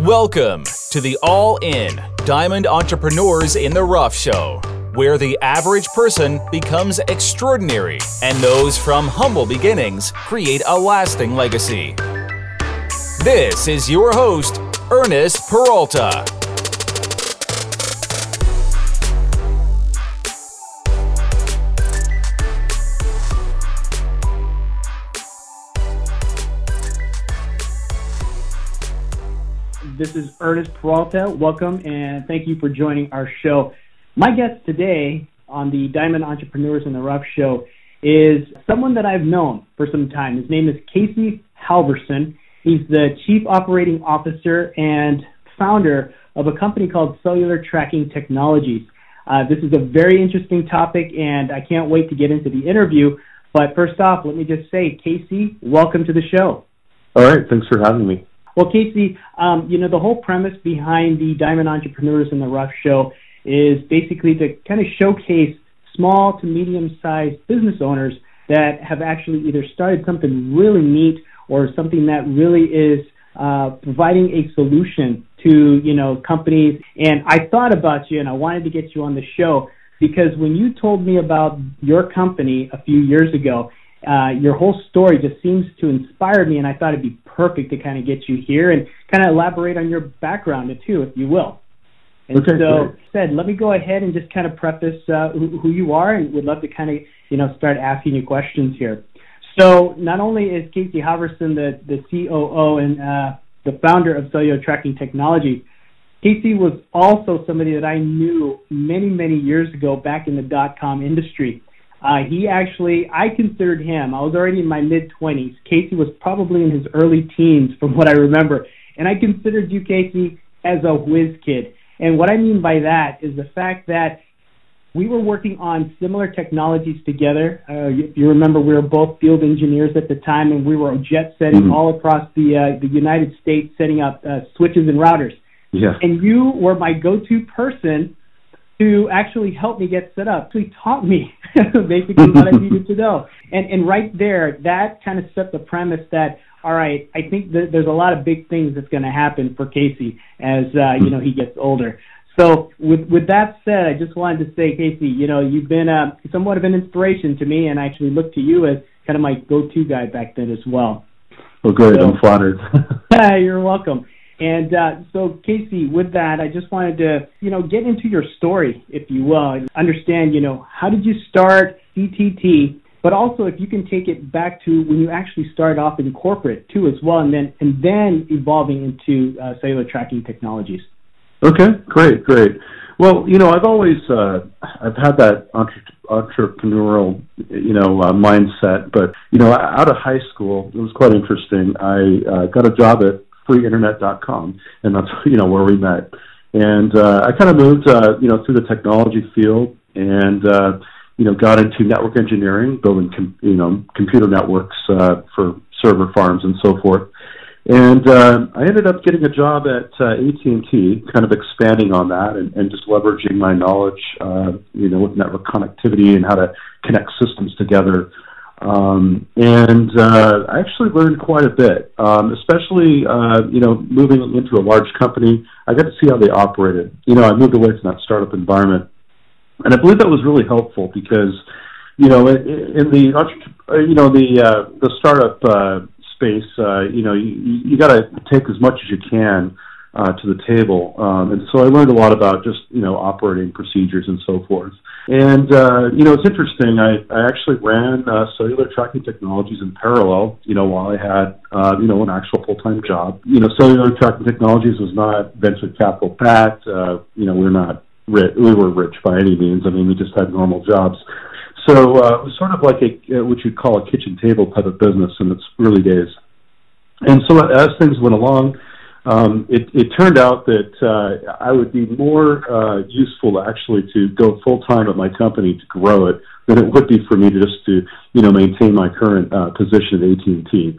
Welcome to the All In Diamond Entrepreneurs in the Rough show, where the average person becomes extraordinary and those from humble beginnings create a lasting legacy. This is your host, Ernest Peralta. This is Ernest Peralta. Welcome and thank you for joining our show. My guest today on the Diamond Entrepreneurs in the Rough show is someone that I've known for some time. His name is Casey Halverson. He's the Chief Operating Officer and founder of a company called Cellular Tracking Technologies. Uh, this is a very interesting topic, and I can't wait to get into the interview. But first off, let me just say, Casey, welcome to the show. All right, thanks for having me. Well, Casey, um, you know, the whole premise behind the Diamond Entrepreneurs in the Rough show is basically to kind of showcase small to medium sized business owners that have actually either started something really neat or something that really is uh, providing a solution to you know companies. And I thought about you, and I wanted to get you on the show because when you told me about your company a few years ago, uh, your whole story just seems to inspire me, and I thought it'd be perfect to kind of get you here and kind of elaborate on your background too, if you will. And okay, so, said, let me go ahead and just kind of preface uh, who, who you are, and would love to kind of you know start asking you questions here. So, not only is Casey Halverson the the COO and uh, the founder of Cellular Tracking Technology, Casey was also somebody that I knew many many years ago back in the dot com industry. Uh, he actually, I considered him, I was already in my mid 20s. Casey was probably in his early teens from what I remember. And I considered you, Casey, as a whiz kid. And what I mean by that is the fact that we were working on similar technologies together. Uh, if you remember, we were both field engineers at the time, and we were jet setting Mhm. all across the uh, the United States, setting up uh, switches and routers. Yeah. And you were my go-to person to actually help me get set up. He taught me basically what I needed to know. And and right there, that kind of set the premise that all right, I think that there's a lot of big things that's going to happen for Casey as uh, you know he gets older. So with with that said, I just wanted to say, Casey, you know you've been uh, somewhat of an inspiration to me, and I actually look to you as kind of my go-to guy back then as well. Well, good. So- I'm flattered. You're welcome. And uh, so, Casey, with that, I just wanted to, you know, get into your story, if you will, and understand, you know, how did you start CTT, but also if you can take it back to when you actually started off in corporate too, as well, and then and then evolving into uh, cellular tracking technologies. okay, great, great. Well, you know, I've always uh, I've had that entre- entrepreneurial, you know, uh, mindset. But you know, out of high school, it was quite interesting. I uh, got a job at freeinternet.com, and that's you know where we met. And uh, I kind of moved, uh, you know, through the technology field, and uh, you know, got into network engineering, building, com- you know, computer networks uh, for server farms and so forth. And uh, I ended up getting a job at uh, AT&T, kind of expanding on that and, and just leveraging my knowledge, uh, you know, with network connectivity and how to connect systems together. Um, and uh, I actually learned quite a bit, um, especially uh, you know moving into a large company. I got to see how they operated. You know, I moved away from that startup environment, and I believe that was really helpful because you know in, the uh, you know the uh, the startup uh, space, uh, you know you, you got to take as much as you can uh, to the table, um, and so I learned a lot about just you know operating procedures and so forth. And uh, you know, it's interesting. I, I actually ran uh, cellular tracking technologies in parallel. You know, while I had uh, you know an actual full time job. You know, cellular tracking technologies was not venture capital backed. Uh, you know, we're not rich. We were rich by any means. I mean, we just had normal jobs. So uh, it was sort of like a what you'd call a kitchen table type of business in its early days. And so as things went along, um, it, it turned out that uh, I would be more uh, useful actually to go full time at my company to grow it than it would be for me to just to you know maintain my current uh, position at AT and T.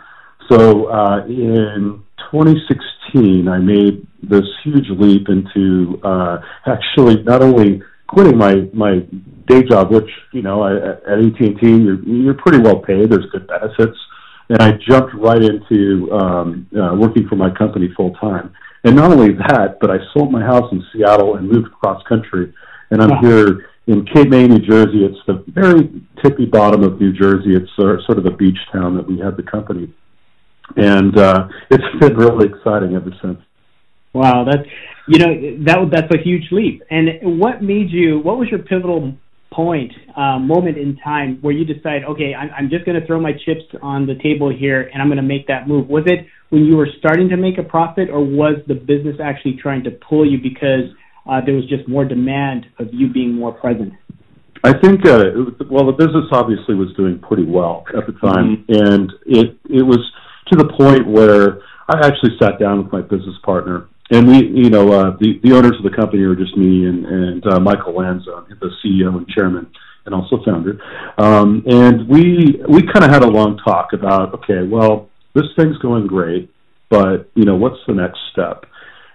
So uh, in 2016, I made this huge leap into uh, actually not only quitting my my day job, which you know I, at AT and T you're you're pretty well paid. There's good benefits and I jumped right into um, uh, working for my company full time. And not only that, but I sold my house in Seattle and moved cross country, and I'm wow. here in Cape May, New Jersey. It's the very tippy bottom of New Jersey. It's uh, sort of a beach town that we had the company, and uh, it's been really exciting ever since. Wow, that's you know that that's a huge leap. And what made you? What was your pivotal point, uh, moment in time where you decide, okay, I'm, I'm just going to throw my chips on the table here and I'm going to make that move? Was it when you were starting to make a profit, or was the business actually trying to pull you because uh, there was just more demand of you being more present? I think, uh, well, the business obviously was doing pretty well at the time, mm-hmm. and it it was to the point where I actually sat down with my business partner and we, you know, uh, the the owners of the company are just me and and uh, Michael Lanzone, the CEO and chairman, and also founder. Um, and we we kind of had a long talk about, okay, well, this thing's going great, but you know, what's the next step?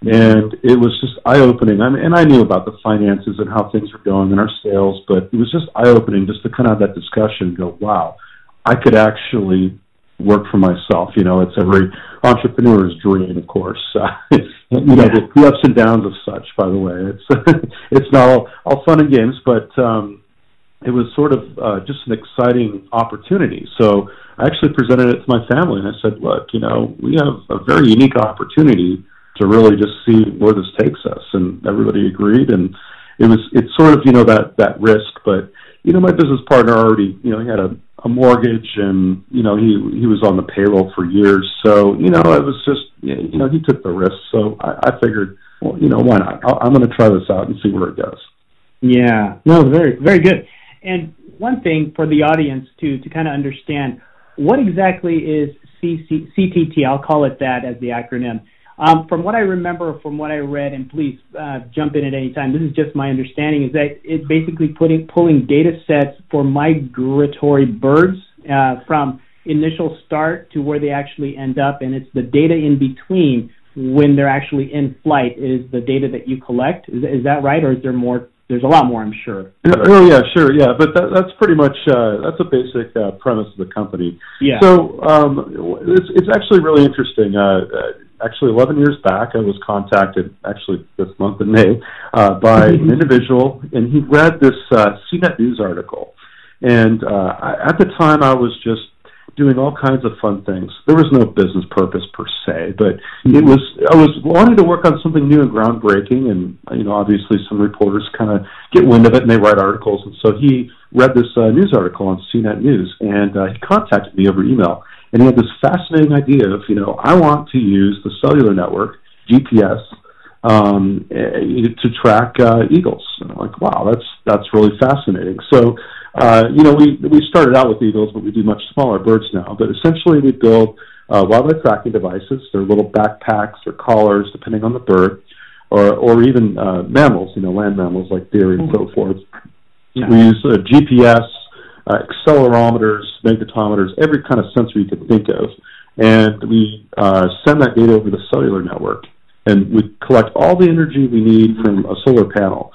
And it was just eye opening. I mean, and I knew about the finances and how things were going and our sales, but it was just eye opening just to kind of have that discussion. And go, wow, I could actually work for myself. You know, it's every entrepreneur's dream, of course. Uh, you know, yeah. the, the ups and downs of such. By the way, it's it's not all, all fun and games, but um, it was sort of uh, just an exciting opportunity. So I actually presented it to my family, and I said, "Look, you know, we have a very unique opportunity to really just see where this takes us." And everybody agreed, and it was it's sort of you know that that risk, but you know, my business partner already, you know, he had a a mortgage and you know he he was on the payroll for years. So you know it was just you know he took the risk. So i, I figured well you know why not? I'll, i'm going to try this out and see where it goes. Yeah. No very very good. And one thing for the audience to to kind of understand what exactly is CC, ctt i'll call it that as the acronym um, from what I remember, from what I read, and please uh, jump in at any time. This is just my understanding. Is that it's basically putting pulling data sets for migratory birds uh, from initial start to where they actually end up, and it's the data in between when they're actually in flight is the data that you collect. Is, is that right, or is there more? There's a lot more, I'm sure. Oh yeah, sure, yeah, but that, that's pretty much uh, that's a basic uh, premise of the company. Yeah. So um, it's it's actually really interesting. Uh, uh actually 11 years back, I was contacted, actually this month in May, uh, by an individual, and he read this uh, CNET News article. And uh, I, at the time, I was just doing all kinds of fun things. There was no business purpose per se, but it was I was wanting to work on something new and groundbreaking, and you know, obviously, some reporters kind of get wind of it and they write articles. And so he read this uh, news article on CNET News, and uh, he contacted me over email and he had this fascinating idea of, you know, I want to use the cellular network, GPS, um, eh, to track uh, eagles. And I'm like, wow, that's that's really fascinating. So, uh, you know, we we started out with eagles, but we do much smaller birds now. But essentially, we build uh, wildlife tracking devices. They're little backpacks or collars, depending on the bird, or or even uh, mammals. You know, land mammals like deer and so forth. Yeah. We use uh, GPS uh, accelerometers, magnetometers, every kind of sensor you could think of. And we uh, send that data over the cellular network. And we collect all the energy we need from a solar panel.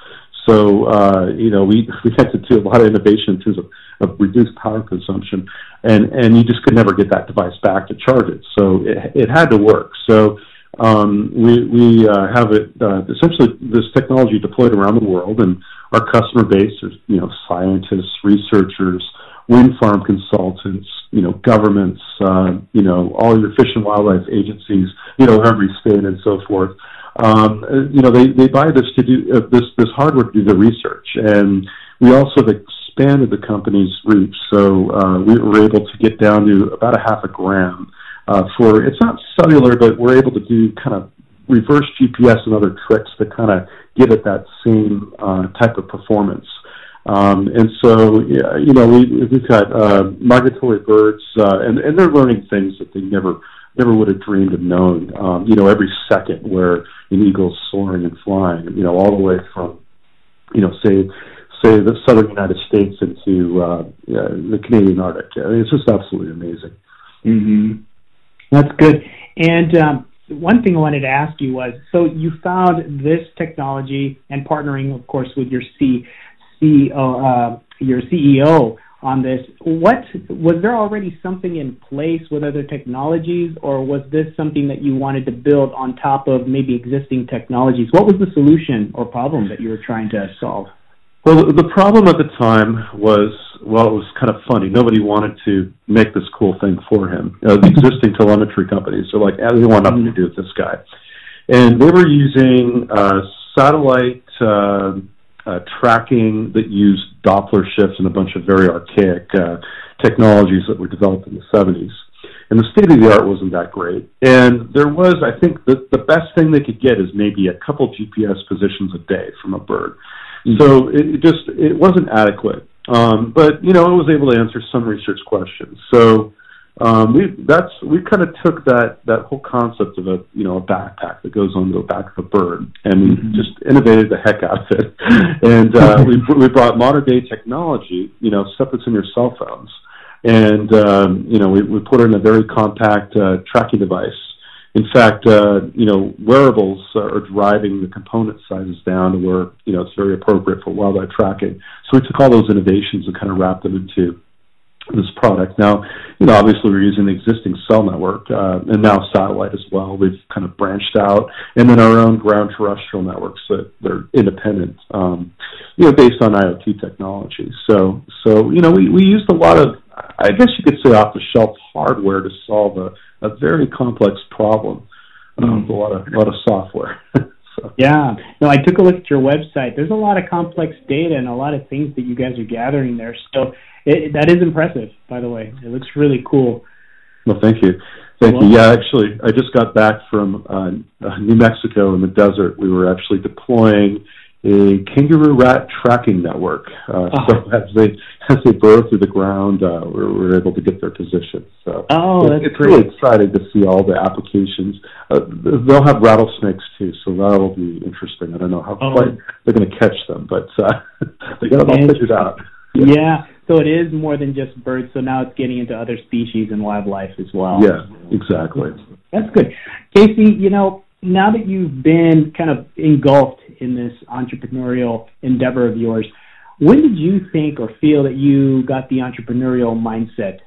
So, uh, you know, we, we had to do a lot of innovation in terms of, of reduced power consumption. And, and you just could never get that device back to charge it. So it, it had to work. So um, we we uh, have it uh, essentially this technology deployed around the world, and our customer base is you know scientists, researchers, wind farm consultants, you know governments, uh, you know all your fish and wildlife agencies, you know every state and so forth. Um, you know they, they buy this to do uh, this this hardware to do the research, and we also have expanded the company's reach, so uh, we were able to get down to about a half a gram for it's not cellular, but we're able to do kind of reverse GPS and other tricks to kind of give it that same uh, type of performance. Um, and so, yeah, you know, we, we've got uh, migratory birds, uh, and, and they're learning things that they never never would have dreamed of knowing. Um, you know, every second where an eagle's soaring and flying, you know, all the way from, you know, say say the southern United States into uh, yeah, the Canadian Arctic. I mean, it's just absolutely amazing. Mm-hmm. That's good. And um, one thing I wanted to ask you was, so you found this technology and partnering, of course, with your C, CEO, uh, your CEO. on this. What was there already something in place with other technologies, or was this something that you wanted to build on top of maybe existing technologies? What was the solution or problem that you were trying to solve? Well, the problem at the time was well, it was kind of funny. Nobody wanted to make this cool thing for him. Uh, the existing telemetry companies are like, they want nothing to do with this guy, and they were using uh, satellite. Uh, uh, tracking that used Doppler shifts and a bunch of very archaic uh, technologies that were developed in the 70s. And the state of the art wasn't that great. And there was, I think, the, the best thing they could get is maybe a couple GPS positions a day from a bird. So it, it just it wasn't adequate. Um, but you know, it was able to answer some research questions. So um, we that's we kind of took that that whole concept of a you know a backpack that goes onto the back of a bird, and we mm-hmm. just innovated the heck out of it. and uh, we we brought modern day technology, you know, stuff that's in your cell phones, and um, you know we we put it in a very compact uh, tracking device. In fact, uh, you know, wearables are driving the component sizes down to where you know it's very appropriate for wildlife tracking. So we took all those innovations and kind of wrapped them into this product. Now, you know, obviously we're using the existing cell network uh, and now satellite as well. We've kind of branched out, and then our own ground terrestrial networks that they're independent, um, you know, based on IoT technology. So, so you know, we we used a lot of, I guess you could say, off the shelf hardware to solve a, a very complex problem. Um, mm. A lot of a lot of software. so. Yeah, no, I took a look at your website. There's a lot of complex data and a lot of things that you guys are gathering there. So it, that is impressive, by the way. It looks really cool. Well, thank you. Thank you. Yeah, actually, I just got back from uh, uh, New Mexico in the desert. We were actually deploying a kangaroo rat tracking network. Uh, oh. So as they as they burrow through the ground, uh, we're, we're able to get their position. So oh, that's it's great. really exciting to see all the applications. Uh, they'll have rattlesnakes too, so that'll be interesting. I don't know how oh. quite they're going to catch them, but uh, they got it all figured out. Yeah. yeah. So it is more than just birds. So now it's getting into other species and wildlife as well. Yeah, exactly. That's good. Casey, you know, now that you've been kind of engulfed in this entrepreneurial endeavor of yours, when did you think or feel that you got the entrepreneurial mindset?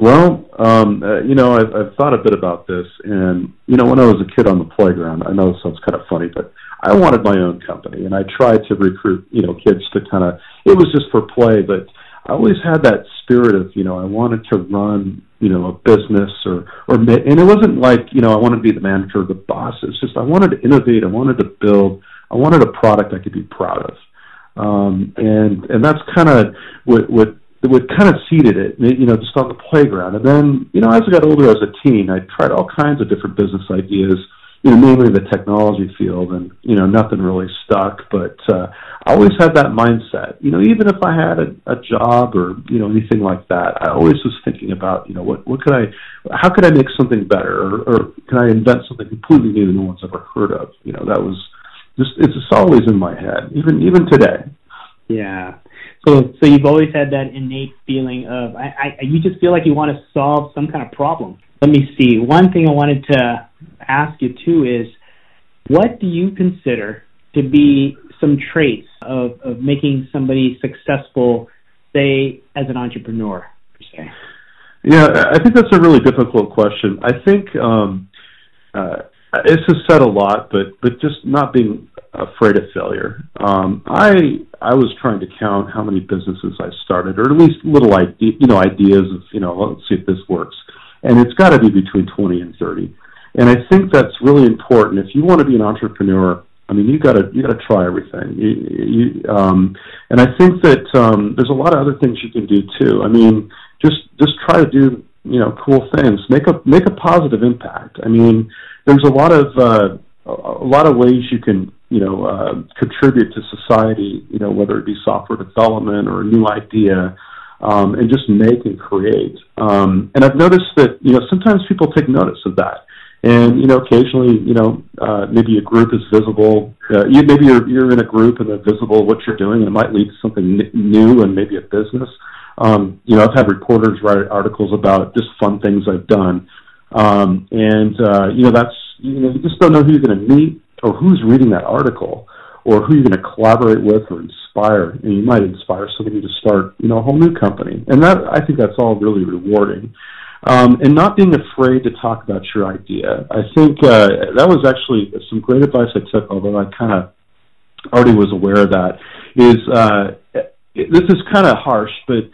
Well, um, uh, you know, I've, I've thought a bit about this, and you know, when I was a kid on the playground, I know it sounds kind of funny, but I wanted my own company, and I tried to recruit, you know, kids to kind of. It was just for play, but I always had that spirit of, you know, I wanted to run, you know, a business or or and it wasn't like, you know, I wanted to be the manager or the boss. It's just I wanted to innovate. I wanted to build. I wanted a product I could be proud of, um, and and that's kind of what what what kind of seeded it, you know, just on the playground. And then, you know, as I got older as a teen, I tried all kinds of different business ideas you know, mainly the technology field, and you know, nothing really stuck. But uh, I always had that mindset. You know, even if I had a, a job or you know anything like that, I always was thinking about you know what what could I, how could I make something better, or, or can I invent something completely new that no one's ever heard of? You know, that was just it's just always in my head, even even today. Yeah. So so you've always had that innate feeling of I, I you just feel like you want to solve some kind of problem. Let me see. One thing I wanted to ask you too is what do you consider to be some traits of, of making somebody successful, say, as an entrepreneur, per se? Yeah, I think that's a really difficult question. I think um, uh, it's just said a lot, but but just not being afraid of failure. Um, I I was trying to count how many businesses I started, or at least little idea, you know, ideas of you know, let's see if this works, and it's got to be between twenty and thirty. And I think that's really important. If you want to be an entrepreneur, I mean, you got to you got to try everything. You, you, um, and I think that um, there's a lot of other things you can do too. I mean, just just try to do you know cool things. Make a make a positive impact. I mean, there's a lot of uh, a lot of ways you can you know uh, contribute to society. You know, whether it be software development or a new idea. Um, and just make and create. Um, and I've noticed that you know sometimes people take notice of that. And you know occasionally you know uh, maybe a group is visible. Uh, you, maybe you're you're in a group and they're visible what you're doing and it might lead to something new and maybe a business. Um, you know I've had reporters write articles about just fun things I've done. Um, and uh, you know that's you know you just don't know who you're going to meet or who's reading that article or who you're going to collaborate with or inspire, and you might inspire somebody to start, you know, a whole new company. And that I think that's all really rewarding. Um, and not being afraid to talk about your idea. I think uh, that was actually some great advice I took, although I kind of already was aware of that. Is uh, this is kind of harsh, but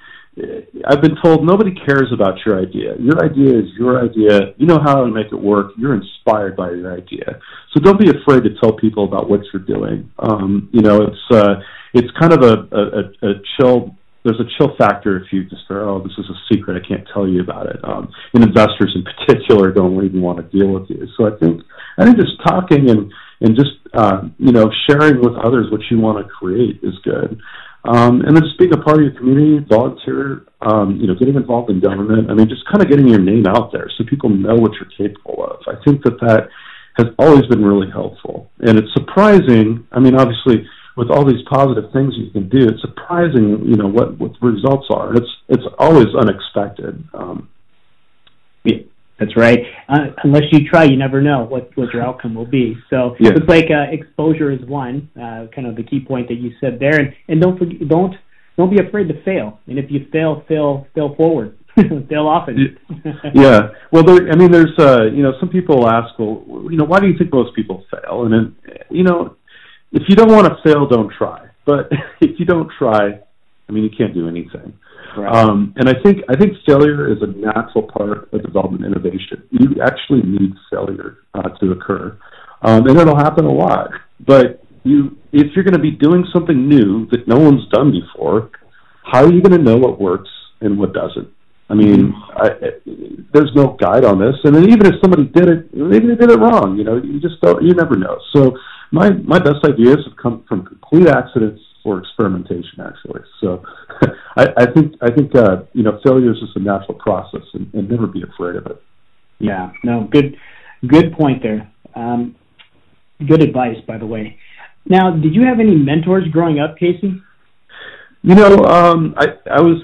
I've been told nobody cares about your idea. Your idea is your idea. You know how to make it work. You're inspired by your idea. So don't be afraid to tell people about what you're doing. Um, you know, it's uh, it's kind of a, a, a chill. There's a chill factor if you just say, "Oh, this is a secret. I can't tell you about it." Um, and investors in particular don't even want to deal with you. So I think I think just talking and and just uh, you know sharing with others what you want to create is good. Um, and then just being a part of your community, volunteer, um, you know, getting involved in government. I mean, just kind of getting your name out there so people know what you're capable of. I think that that has always been really helpful. And it's surprising. I mean, obviously, with all these positive things you can do, it's surprising, you know, what what the results are. It's it's always unexpected. Um, yeah. That's right. Uh, unless you try, you never know what, what your outcome will be. So yeah. it's like uh, exposure is one, uh, kind of the key point that you said there, and, and don't forget, don't don't be afraid to fail. And if you fail, fail fail forward, fail often. yeah. Well, there, I mean, there's uh, you know some people ask, well, you know, why do you think most people fail? And then, you know, if you don't want to fail, don't try. But if you don't try, I mean, you can't do anything. Right. Um, and I think I think failure is a natural part of development innovation. You actually need failure uh, to occur, um, and it'll happen a lot. But you, if you're going to be doing something new that no one's done before, how are you going to know what works and what doesn't? I mean, mm-hmm. I, there's no guide on this, and then even if somebody did it, maybe they did it wrong. You know, you just don't, you never know. So my my best ideas have come from complete accidents or experimentation, actually. So I, I think I think uh, you know failure is just a natural process, and, and never be afraid of it. Yeah, no, good good point there. Um, good advice, by the way. Now, did you have any mentors growing up, Casey? You know, um, I I was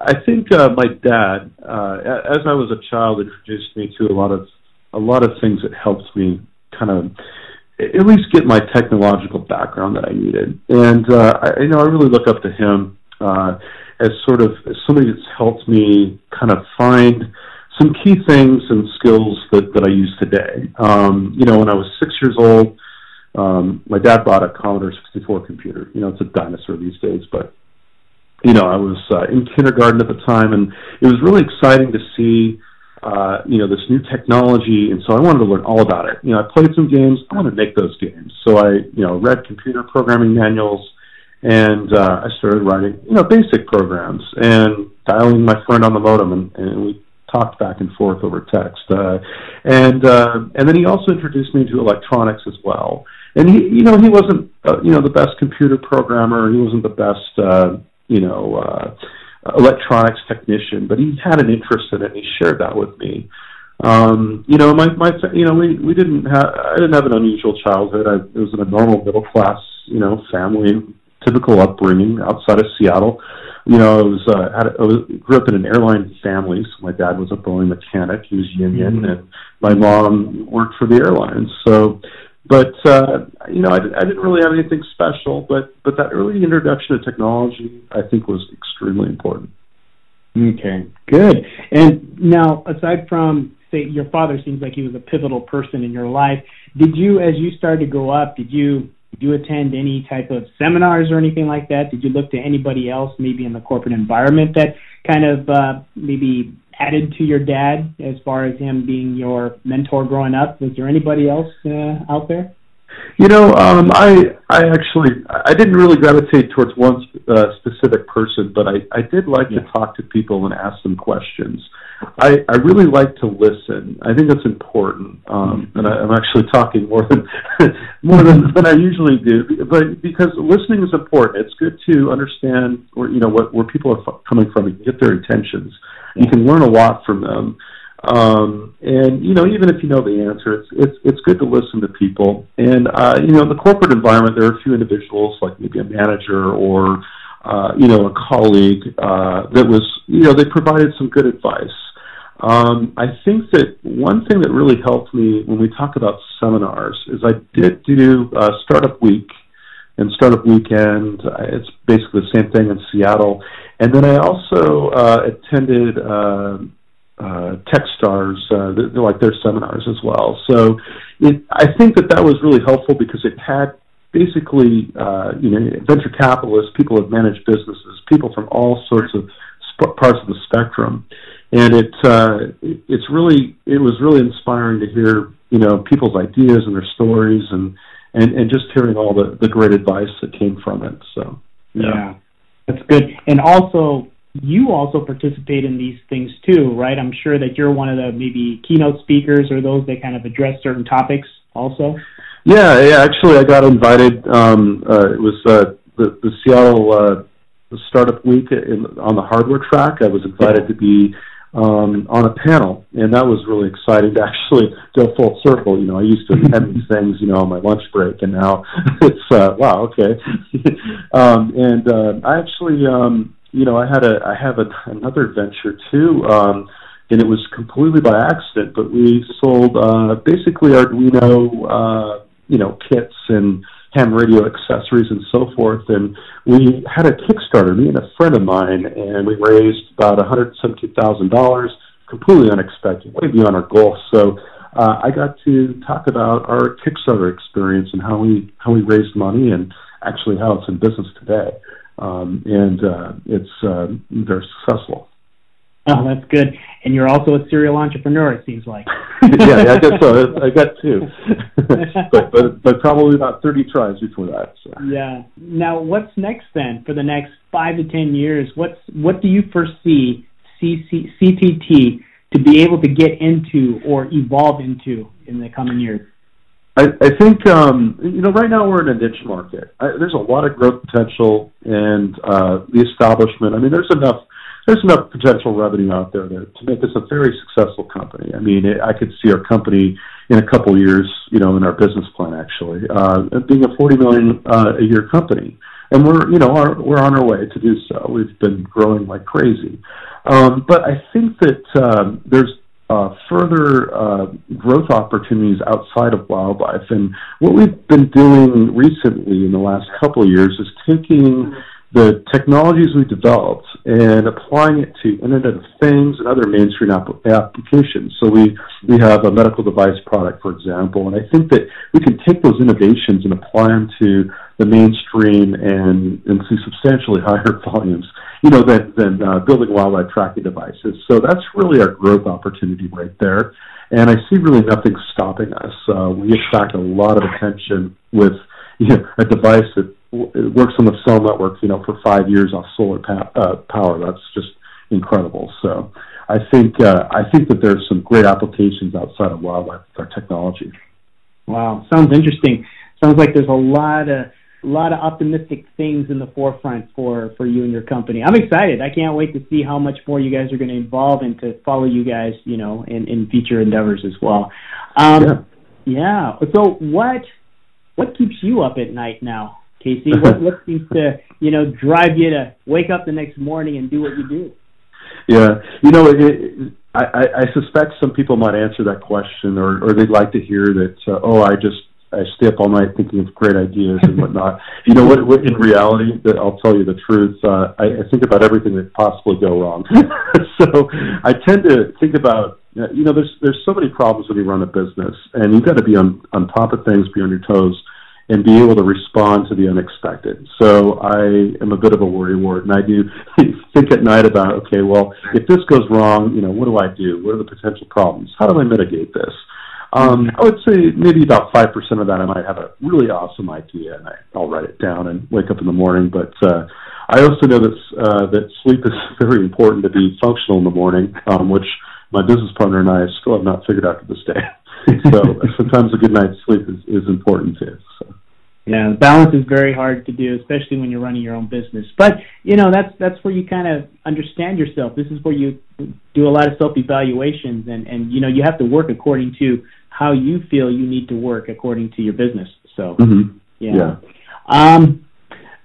I think uh, my dad, uh, as I was a child, introduced me to a lot of a lot of things that helped me kind of at least get my technological background that I needed. And uh, I, you know, I really look up to him uh, as sort of as somebody that's helped me kind of find some key things and skills that that I use today. Um, you know, when I was six years old, um, my dad bought a Commodore 64 computer. You know, it's a dinosaur these days, but you know, I was uh, in kindergarten at the time, and it was really exciting to see uh, you know, this new technology, and so I wanted to learn all about it. You know, I played some games. I want to make those games. So I, you know, read computer programming manuals, and uh, I started writing, you know, basic programs and dialing my friend on the modem, and, and we talked back and forth over text. Uh, and uh, and then he also introduced me to electronics as well. And he, you know, he wasn't, uh, you know, the best computer programmer. He wasn't the best, uh, you know. Uh, electronics technician, but he had an interest in it. and He shared that with me. Um, you know, my my you know we we didn't have I didn't have an unusual childhood. I it was in a normal middle class you know family, typical upbringing outside of Seattle. You know, I was uh, had, I was, grew up in an airline family. So my dad was a Boeing mechanic. He was union, mm-hmm. and my mom worked for the airlines. So but uh, you know, I, I didn't really have anything special. But but that early introduction to technology, I think, was extremely important. Okay, good. And now, aside from say your father seems like he was a pivotal person in your life, did you, as you started to go up, did you did you attend any type of seminars or anything like that? Did you look to anybody else, maybe in the corporate environment, that kind of uh, maybe added to your dad as far as him being your mentor growing up? Was there anybody else uh, out there? You know, um, I I actually I didn't really gravitate towards one uh, specific person, but I I did like yeah. to talk to people and ask them questions. I I really like to listen. I think that's important, um, mm-hmm. and I, I'm actually talking more than more than, than I usually do, but because listening is important. It's good to understand where you know what where people are f- coming from and get their intentions. You can learn a lot from them. Um, and you know, even if you know the answer, it's it's it's good to listen to people. And uh, you know, in the corporate environment, there are a few individuals, like maybe a manager or uh, you know a colleague, uh, that was you know they provided some good advice. Um, I think that one thing that really helped me when we talk about seminars is I did do uh, Startup Week and Startup Weekend. It's basically the same thing in Seattle. And then I also uh, attended uh, uh, TechStars, uh, like their seminars as well. So it, I think that that was really helpful because it had basically, uh, you know, venture capitalists, people have managed businesses, people from all sorts of sp- parts of the spectrum, and it uh, it's really it was really inspiring to hear you know people's ideas and their stories and and and just hearing all the the great advice that came from it. So yeah, yeah that's good. And also, you also participate in these things too, right? I'm sure that you're one of the maybe keynote speakers or those that kind of address certain topics also. Yeah, yeah. Actually, I got invited. Um, uh, it was uh, the the Seattle uh, startup week in, on the hardware track. I was invited to be um, on a panel, and that was really exciting to actually go full circle. You know, I used to attend these things, you know, on my lunch break, and now it's uh, wow, okay. um, and uh, I actually, um, you know, I had a I have a, another venture too. Um, and it was completely by accident, but we sold uh, basically Arduino, uh, you know, kits and ham radio accessories and so forth. And we had a Kickstarter, me and a friend of mine, and we raised about $117,000, completely unexpected, way beyond our goal. So uh, I got to talk about our Kickstarter experience and how we how we raised money and actually how it's in business today. Um, and uh, it's uh, very successful. Oh, that's good. And you're also a serial entrepreneur, it seems like. yeah, yeah, I guess so. I got two, but, but but probably about thirty tries before that. So. Yeah. Now, what's next then for the next five to ten years? What's what do you foresee CC, CTT to be able to get into or evolve into in the coming years? I, I think um, you know right now we're in a niche market. I, there's a lot of growth potential, and uh, the establishment. I mean, there's enough there's enough potential revenue out there to, to make this a very successful company. I mean, it, I could see our company in a couple of years, you know, in our business plan actually, uh, being a 40 million uh, a year company. And we're, you know, our, we're on our way to do so. We've been growing like crazy. Um, but I think that um, there's uh, further uh, growth opportunities outside of wildlife. And what we've been doing recently in the last couple of years is taking the technologies we developed and applying it to Internet of Things and other mainstream ap- applications. So we we have a medical device product, for example, and I think that we can take those innovations and apply them to the mainstream and and see substantially higher volumes, you know, than than uh, building wildlife tracking devices. So that's really our growth opportunity right there, and I see really nothing stopping us. Uh, we attract a lot of attention with you know, a device that works on the cell network, you know, for five years off solar pa- uh, power. That's just incredible. So I think uh, I think that there's some great applications outside of wildlife with our technology. Wow, sounds interesting. Sounds like there's a lot of a lot of optimistic things in the forefront for for you and your company. I'm excited. I can't wait to see how much more you guys are going to involve and to follow you guys, you know, in, in future endeavors as well. Um, yeah. Yeah. So what what keeps you up at night now? Casey? What, what seems to you know drive you to wake up the next morning and do what you do? Yeah, you know, it, I, I suspect some people might answer that question, or, or they'd like to hear that. Uh, oh, I just I stay up all night thinking of great ideas and whatnot. you know what? what in reality, I'll tell you the truth. Uh, I, I think about everything that could possibly go wrong. so I tend to think about. You know, there's there's so many problems when you run a business, and you've got to be on on top of things, be on your toes and be able to respond to the unexpected. So I am a bit of a worrywart, and I do think at night about, okay, well, if this goes wrong, you know, what do I do? What are the potential problems? How do I mitigate this? Um, I would say maybe about five percent of that I might have a really awesome idea, and I, I'll write it down and wake up in the morning. But uh, I also know that uh, that sleep is very important to be functional in the morning, um, which my business partner and I still have not figured out to this day. so sometimes a good night's sleep is, is important too. So. Yeah, balance is very hard to do, especially when you're running your own business. But you know, that's that's where you kind of understand yourself. This is where you do a lot of self evaluations, and and you know you have to work according to how you feel you need to work according to your business. So mm-hmm. yeah. yeah. Um,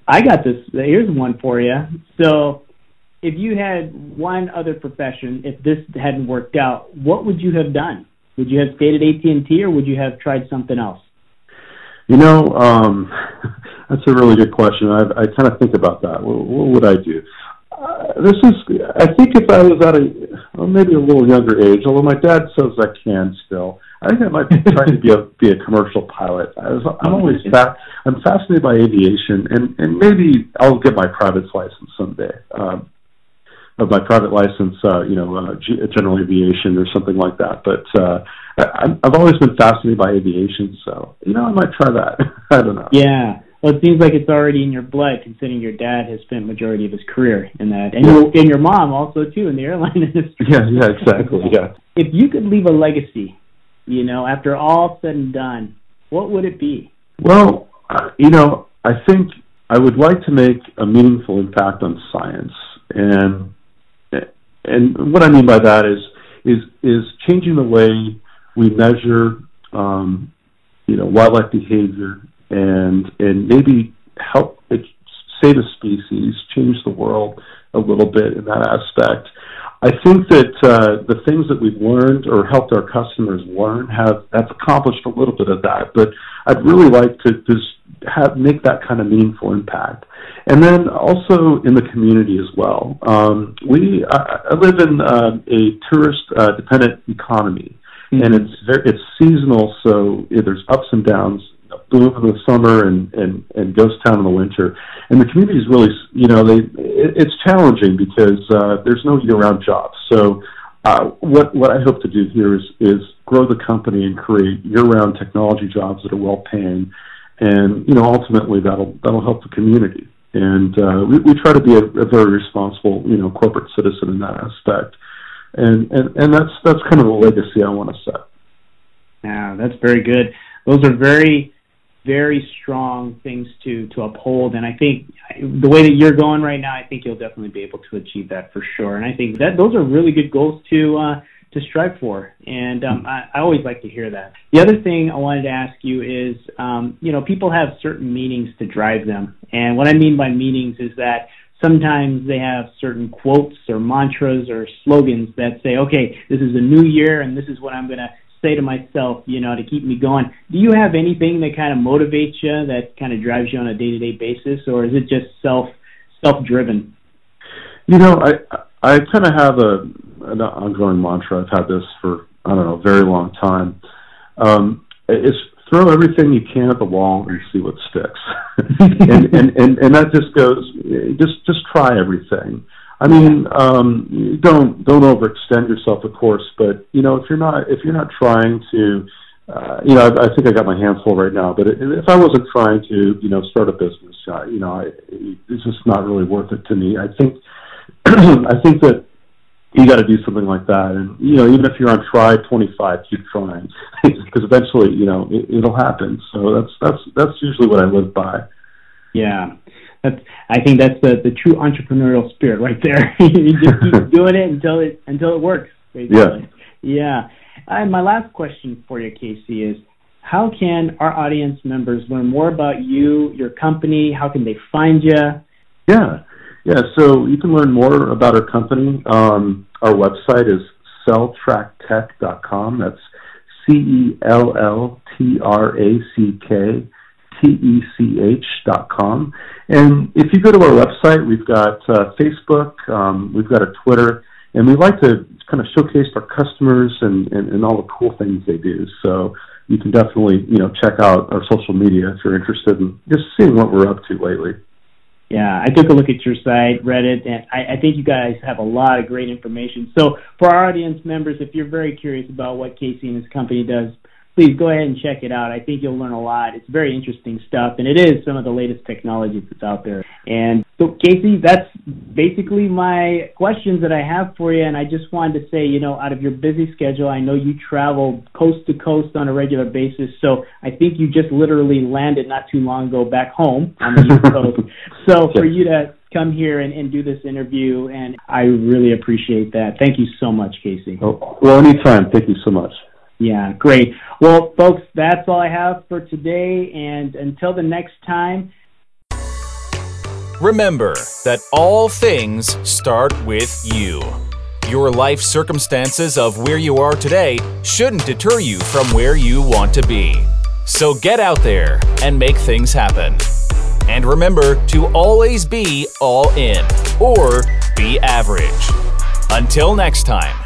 I got this. Here's one for you. So, if you had one other profession, if this hadn't worked out, what would you have done? Would you have stayed at AT and T, or would you have tried something else? You know, um, that's a really good question. I, I kind of think about that. What, what would I do? Uh, this is, I think, if I was at a well, maybe a little younger age, although my dad says I can still. I think I might be trying to be a be a commercial pilot. I was, I'm always fa- I'm fascinated by aviation, and and maybe I'll get my private license someday. Um, of my private license, uh, you know, uh, general aviation or something like that. But uh, I, I've always been fascinated by aviation, so you know, I might try that. I don't know. Yeah. Well, it seems like it's already in your blood, considering your dad has spent majority of his career in that, and yeah. your and your mom also too in the airline industry. Yeah, yeah, exactly. Yeah. If you could leave a legacy, you know, after all said and done, what would it be? Well, uh, you know, I think I would like to make a meaningful impact on science, and and what I mean by that is is is changing the way we measure, um, you know, wildlife behavior and and maybe help save a species, change the world a little bit in that aspect. I think that uh, the things that we've learned or helped our customers learn have have accomplished a little bit of that. But I'd really like to just have make that kind of meaningful impact, and then also in the community as well. Um, we I, I live in uh, a tourist uh, dependent economy, mm-hmm. and it's very, it's seasonal, so yeah, there's ups and downs. Boom in the summer and and and ghost town in the winter. And the community is really you know they it, it's challenging because uh there's no year round jobs. So uh what what i hope to do here is is grow the company and create year round technology jobs that are well paying. And you know ultimately that'll that'll help the community. And uh we, we try to be a, a very responsible you know corporate citizen in that aspect. And and and that's that's kind of the legacy i want to set. Yeah that's very good. Those are very very strong things to to uphold. And i think the way that you're going right now i think you'll definitely be able to achieve that for sure. And i think that those are really good goals to uh to strive for. And um I, I always like to hear that. The other thing i wanted to ask you is um you know people have certain meanings to drive them. And what i mean by meanings is that sometimes they have certain quotes or mantras or slogans that say okay this is a new year and this is what i'm going to say to myself, you know, to keep me going. Do you have anything that kind of motivates you, that kind of drives you on a day to day basis, or is it just self self driven? You know, I I kind of have a an ongoing mantra. I've had this for I don't know a very long time. Um, it's throw everything you can at the wall and see what sticks, and, and and and that just goes just just try everything. I mean, um, don't don't overextend yourself, of course, but you know, if you're not if you're not trying to, uh, you know, I, I think I got my hands full right now. But if I wasn't trying to, you know, start a business, uh, you know, I, it's just not really worth it to me. I think I think that you got to do something like that, and you know, even if you're on try 25, keep trying because eventually, you know, it, it'll happen. So that's that's that's usually what I live by. Yeah, that's I think that's the the true entrepreneurial spirit right there. you just keep doing it until it until it works. Basically. Yeah. Yeah. And my last question for you, Casey, is how can our audience members learn more about you, your company? How can they find you? Yeah. Yeah, so you can learn more about our company. Um, our website is celltracktech.com. That's C E L L T R A C K T-E-C-H dot com. And if you go to our website, we've got uh, Facebook, um, we've got a Twitter, and we like to kind of showcase our customers and, and, and all the cool things they do. So you can definitely, you know, check out our social media if you're interested in just seeing what we're up to lately. Yeah, I took a look at your site, read it, and I, I think you guys have a lot of great information. So, for our audience members, if you're very curious about what Casey and his company does, please go ahead and check it out. I think you'll learn a lot. It's very interesting stuff, and it is some of the latest technology that's out there. And so, Casey, that's basically my questions that I have for you. And I just wanted to say, you know, out of your busy schedule, I know you travel coast to coast on a regular basis. So I think you just literally landed not too long ago back home on the East Coast. So for you to come here and, and do this interview, and I really appreciate that. Thank you so much, Casey. Oh, well, anytime. Thank you so much. Yeah, great. Well, folks, that's all I have for today. And until the next time, remember that all things start with you. Your life circumstances of where you are today shouldn't deter you from where you want to be. So get out there and make things happen. And remember to always be all in or be average. Until next time.